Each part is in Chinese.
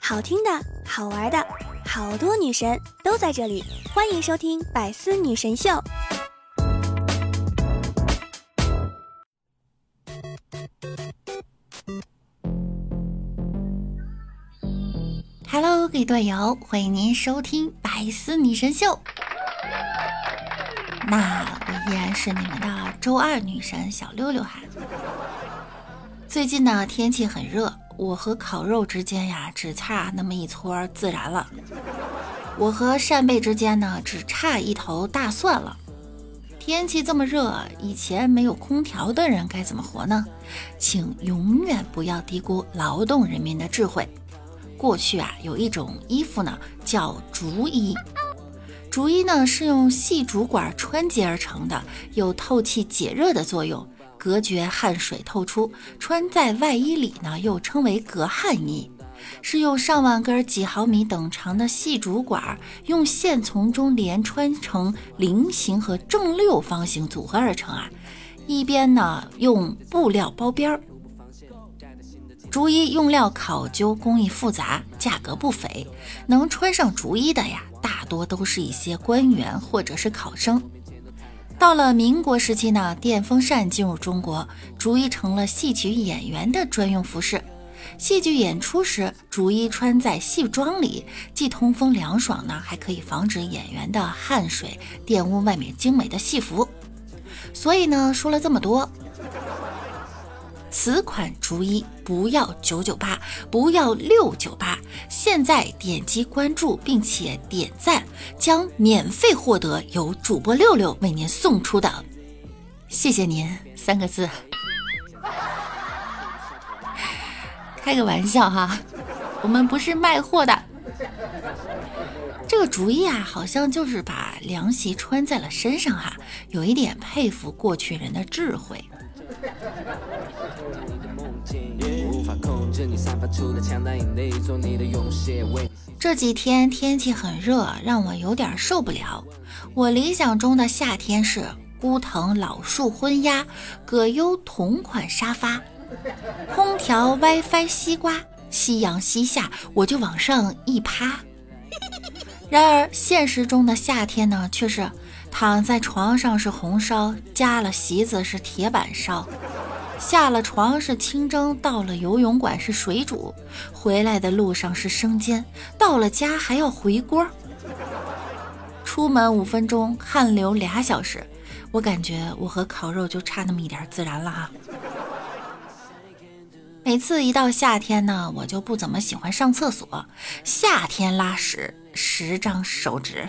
好听的，好玩的，好多女神都在这里，欢迎收听《百思女神秀》。Hello，各位队友，欢迎您收听《百思女神秀》。那我依然是你们的周二女神小六六哈。最近呢，天气很热。我和烤肉之间呀，只差那么一撮孜然了；我和扇贝之间呢，只差一头大蒜了。天气这么热，以前没有空调的人该怎么活呢？请永远不要低估劳动人民的智慧。过去啊，有一种衣服呢，叫竹衣。竹衣呢，是用细竹管穿结而成的，有透气解热的作用。隔绝汗水透出，穿在外衣里呢，又称为隔汗衣，是用上万根几毫米等长的细竹管，用线从中连穿成菱形和正六方形组合而成啊。一边呢用布料包边儿。竹衣用料考究，工艺复杂，价格不菲。能穿上竹衣的呀，大多都是一些官员或者是考生。到了民国时期呢，电风扇进入中国，逐一成了戏曲演员的专用服饰。戏剧演出时，逐一穿在戏装里，既通风凉爽呢，还可以防止演员的汗水玷污外面精美的戏服。所以呢，说了这么多。此款竹衣不要九九八，不要六九八，现在点击关注并且点赞，将免费获得由主播六六为您送出的，谢谢您三个字。开个玩笑哈，我们不是卖货的。这个竹衣啊，好像就是把凉席穿在了身上哈，有一点佩服过去人的智慧。情，无法控制你散发出的强大引力，做你的勇士这几天天气很热，让我有点受不了。我理想中的夏天是孤藤老树昏鸦，葛优同款沙发，空调 WiFi 西瓜，夕阳西下，我就往上一趴。然而现实中的夏天呢，却是躺在床上是红烧，加了席子是铁板烧。下了床是清蒸，到了游泳馆是水煮，回来的路上是生煎，到了家还要回锅。出门五分钟，汗流俩小时，我感觉我和烤肉就差那么一点自然了哈。每次一到夏天呢，我就不怎么喜欢上厕所。夏天拉屎十张手指，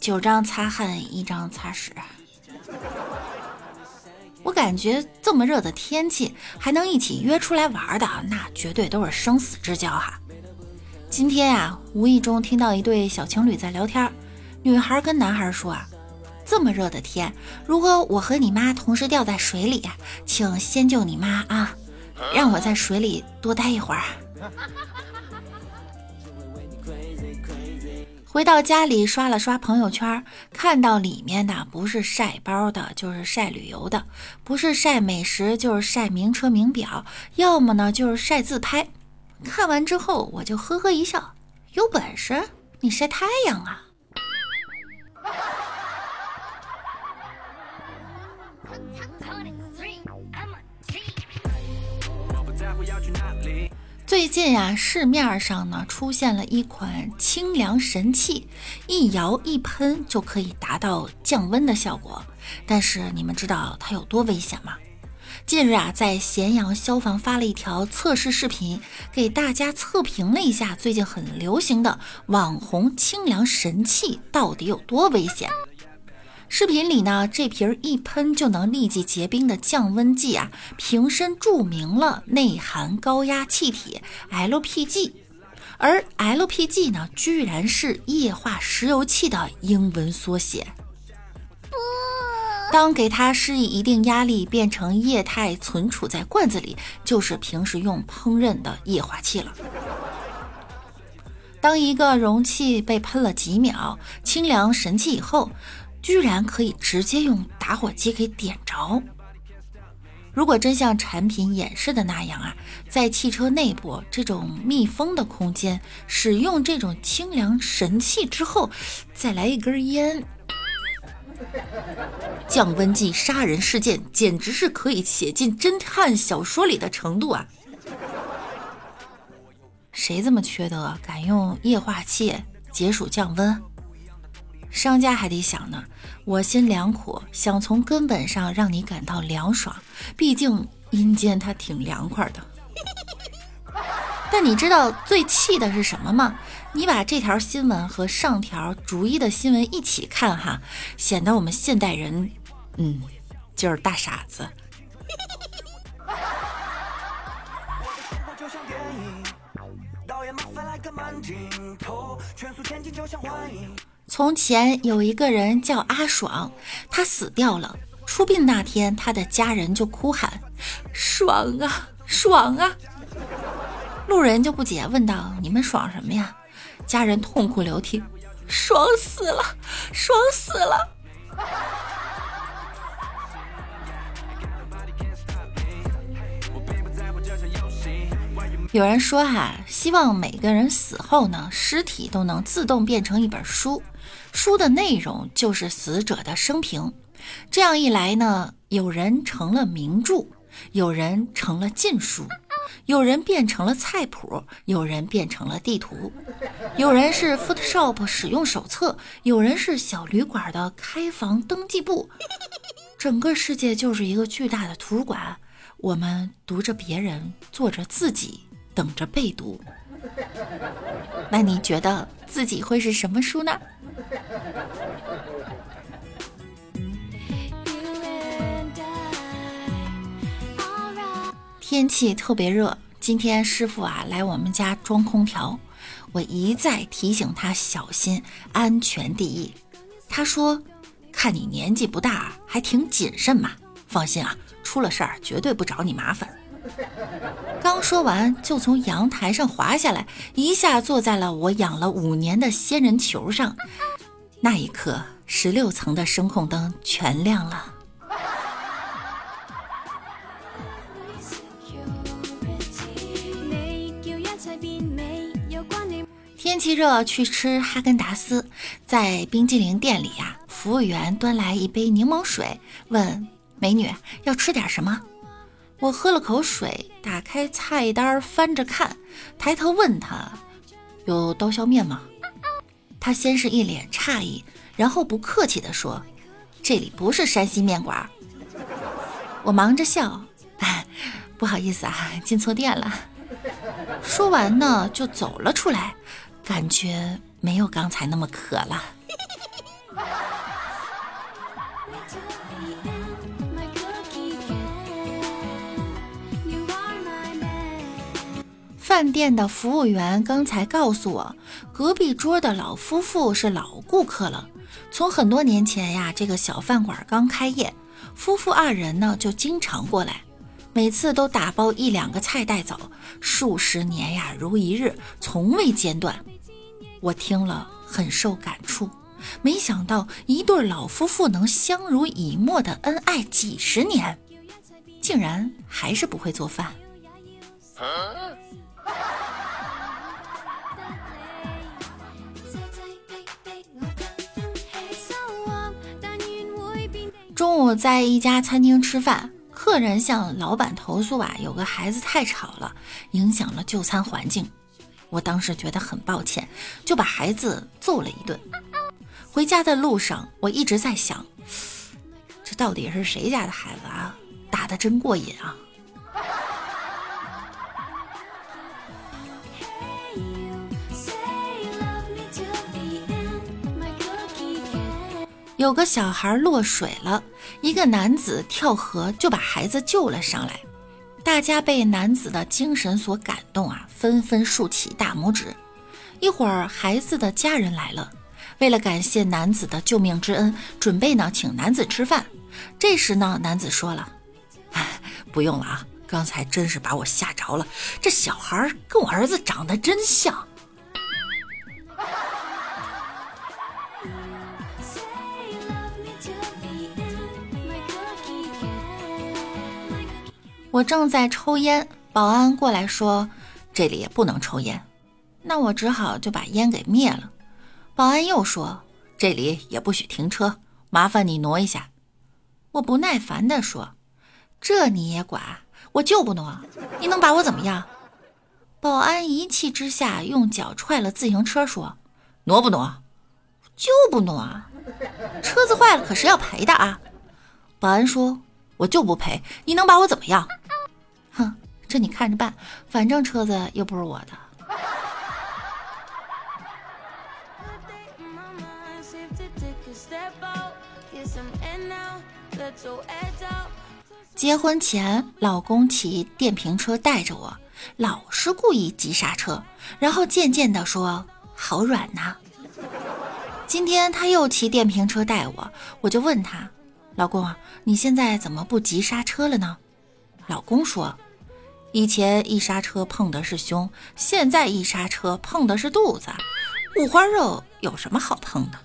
九张擦汗，一张擦屎。我感觉这么热的天气还能一起约出来玩的，那绝对都是生死之交哈。今天呀，无意中听到一对小情侣在聊天，女孩跟男孩说啊，这么热的天，如果我和你妈同时掉在水里，请先救你妈啊，让我在水里多待一会儿。回到家里刷了刷朋友圈，看到里面的不是晒包的，就是晒旅游的；不是晒美食，就是晒名车名表；要么呢就是晒自拍。看完之后，我就呵呵一笑：“有本事你晒太阳啊！”最近呀，市面上呢出现了一款清凉神器，一摇一喷就可以达到降温的效果。但是你们知道它有多危险吗？近日啊，在咸阳消防发了一条测试视频，给大家测评了一下最近很流行的网红清凉神器到底有多危险。视频里呢，这瓶一喷就能立即结冰的降温剂啊，瓶身注明了内含高压气体 LPG，而 LPG 呢，居然是液化石油气的英文缩写。当给它施以一定压力，变成液态存储在罐子里，就是平时用烹饪的液化气了。当一个容器被喷了几秒清凉神器以后。居然可以直接用打火机给点着，如果真像产品演示的那样啊，在汽车内部这种密封的空间，使用这种清凉神器之后，再来一根烟，降温剂杀人事件简直是可以写进侦探小说里的程度啊！谁这么缺德，敢用液化气解暑降温？商家还得想呢，我心良苦，想从根本上让你感到凉爽。毕竟阴间它挺凉快的。但你知道最气的是什么吗？你把这条新闻和上条逐一的新闻一起看哈，显得我们现代人，嗯，就是大傻子。从前有一个人叫阿爽，他死掉了。出殡那天，他的家人就哭喊：“爽啊，爽啊！”路人就不解，问道：“你们爽什么呀？”家人痛哭流涕：“爽死了，爽死了！”有人说哈，希望每个人死后呢，尸体都能自动变成一本书，书的内容就是死者的生平。这样一来呢，有人成了名著，有人成了禁书，有人变成了菜谱，有人变成了地图，有人是 Photoshop 使用手册，有人是小旅馆的开房登记簿。整个世界就是一个巨大的图书馆，我们读着别人，做着自己。等着被读，那你觉得自己会是什么书呢？天气特别热，今天师傅啊来我们家装空调，我一再提醒他小心，安全第一。他说：“看你年纪不大，还挺谨慎嘛，放心啊，出了事儿绝对不找你麻烦。” 刚说完，就从阳台上滑下来，一下坐在了我养了五年的仙人球上。那一刻，十六层的声控灯全亮了。天气热，去吃哈根达斯，在冰激凌店里呀，服务员端来一杯柠檬水，问美女要吃点什么。我喝了口水，打开菜单翻着看，抬头问他：“有刀削面吗？”他先是一脸诧异，然后不客气地说：“这里不是山西面馆。”我忙着笑：“不好意思啊，进错店了。”说完呢，就走了出来，感觉没有刚才那么渴了。饭店的服务员刚才告诉我，隔壁桌的老夫妇是老顾客了。从很多年前呀，这个小饭馆刚开业，夫妇二人呢就经常过来，每次都打包一两个菜带走，数十年呀如一日，从未间断。我听了很受感触，没想到一对老夫妇能相濡以沫的恩爱几十年，竟然还是不会做饭。中午在一家餐厅吃饭，客人向老板投诉啊，有个孩子太吵了，影响了就餐环境。我当时觉得很抱歉，就把孩子揍了一顿。回家的路上，我一直在想，这到底是谁家的孩子啊？打的真过瘾啊！有个小孩落水了，一个男子跳河就把孩子救了上来。大家被男子的精神所感动啊，纷纷竖起大拇指。一会儿，孩子的家人来了，为了感谢男子的救命之恩，准备呢请男子吃饭。这时呢，男子说了：“不用了啊，刚才真是把我吓着了。这小孩跟我儿子长得真像。”我正在抽烟，保安过来说这里也不能抽烟，那我只好就把烟给灭了。保安又说这里也不许停车，麻烦你挪一下。我不耐烦地说：“这你也管？我就不挪，你能把我怎么样？”保安一气之下用脚踹了自行车，说：“挪不挪？就不挪，车子坏了可是要赔的啊！”保安说：“我就不赔，你能把我怎么样？”这你看着办，反正车子又不是我的。结婚前，老公骑电瓶车带着我，老是故意急刹车，然后渐渐的说：“好软呐。”今天他又骑电瓶车带我，我就问他：“老公啊，你现在怎么不急刹车了呢？”老公说：“以前一刹车碰的是胸，现在一刹车碰的是肚子，五花肉有什么好碰的？”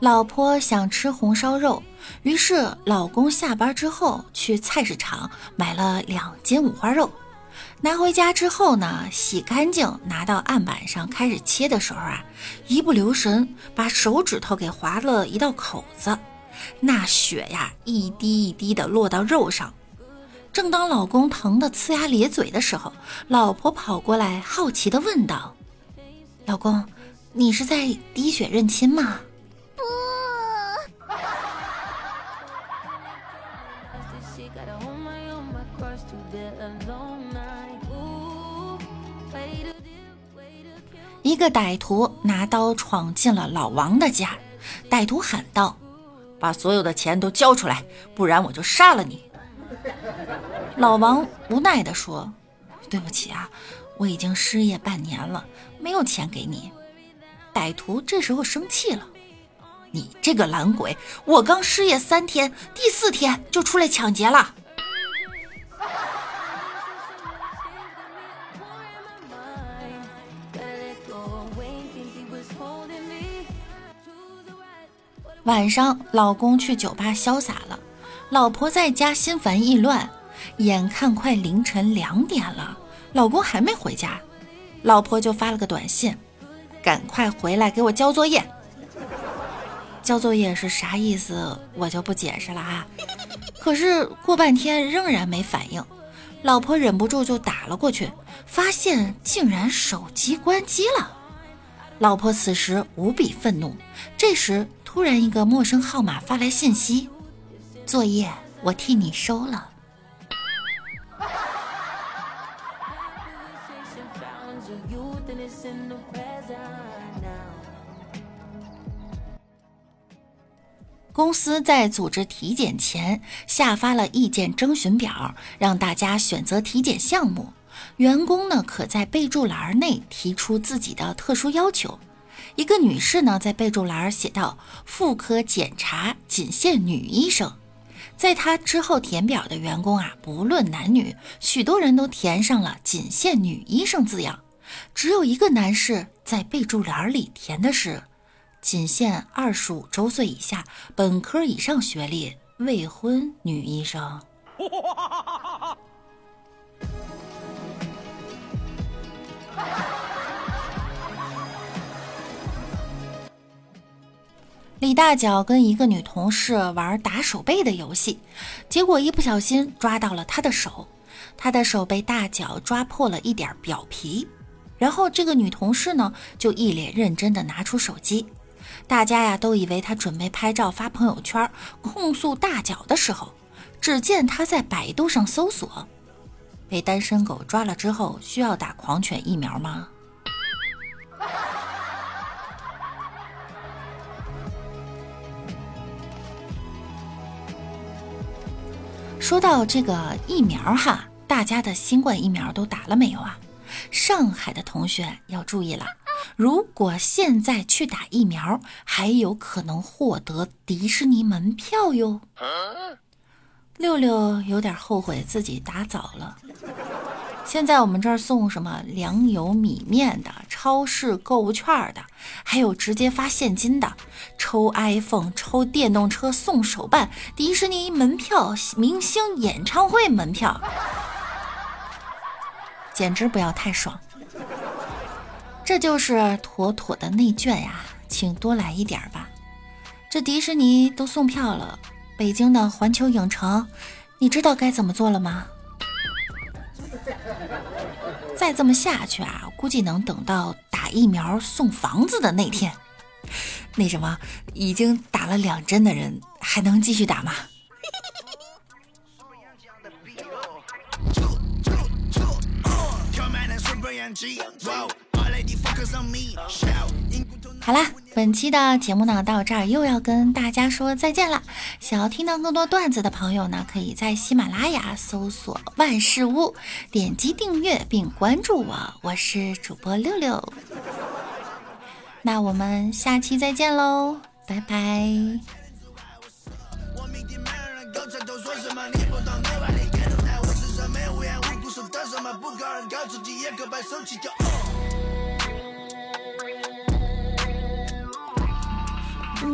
老婆想吃红烧肉，于是老公下班之后去菜市场买了两斤五花肉，拿回家之后呢，洗干净，拿到案板上开始切的时候啊，一不留神把手指头给划了一道口子，那血呀一滴一滴的落到肉上。正当老公疼得呲牙咧嘴的时候，老婆跑过来好奇的问道：“老公，你是在滴血认亲吗？”不一个歹徒拿刀闯进了老王的家，歹徒喊道：“把所有的钱都交出来，不然我就杀了你！”老王无奈地说：“对不起啊，我已经失业半年了，没有钱给你。”歹徒这时候生气了：“你这个懒鬼，我刚失业三天，第四天就出来抢劫了！”晚上，老公去酒吧潇洒了，老婆在家心烦意乱。眼看快凌晨两点了，老公还没回家，老婆就发了个短信：“赶快回来给我交作业。”交作业是啥意思？我就不解释了啊。可是过半天仍然没反应，老婆忍不住就打了过去，发现竟然手机关机了。老婆此时无比愤怒。这时。突然，一个陌生号码发来信息：“作业我替你收了。”公司在组织体检前下发了意见征询表，让大家选择体检项目。员工呢，可在备注栏内提出自己的特殊要求。一个女士呢，在备注栏写道：“妇科检查仅限女医生。”在她之后填表的员工啊，不论男女，许多人都填上了“仅限女医生”字样。只有一个男士在备注栏里填的是“仅限二十五周岁以下，本科以上学历，未婚女医生”。李大脚跟一个女同事玩打手背的游戏，结果一不小心抓到了她的手，她的手被大脚抓破了一点表皮。然后这个女同事呢，就一脸认真的拿出手机，大家呀都以为他准备拍照发朋友圈控诉大脚的时候，只见他在百度上搜索：被单身狗抓了之后需要打狂犬疫苗吗？说到这个疫苗哈，大家的新冠疫苗都打了没有啊？上海的同学要注意了，如果现在去打疫苗，还有可能获得迪士尼门票哟。六六有点后悔自己打早了。现在我们这儿送什么粮油米面的，超市购物券的，还有直接发现金的，抽 iPhone、抽电动车送手办、迪士尼门票、明星演唱会门票，简直不要太爽！这就是妥妥的内卷呀，请多来一点吧。这迪士尼都送票了，北京的环球影城，你知道该怎么做了吗？再这么下去啊，估计能等到打疫苗送房子的那天。那什么，已经打了两针的人还能继续打吗？好啦，本期的节目呢到这儿又要跟大家说再见了。想要听到更多段子的朋友呢，可以在喜马拉雅搜索万事屋，点击订阅并关注我，我是主播六六。那我们下期再见喽，拜拜。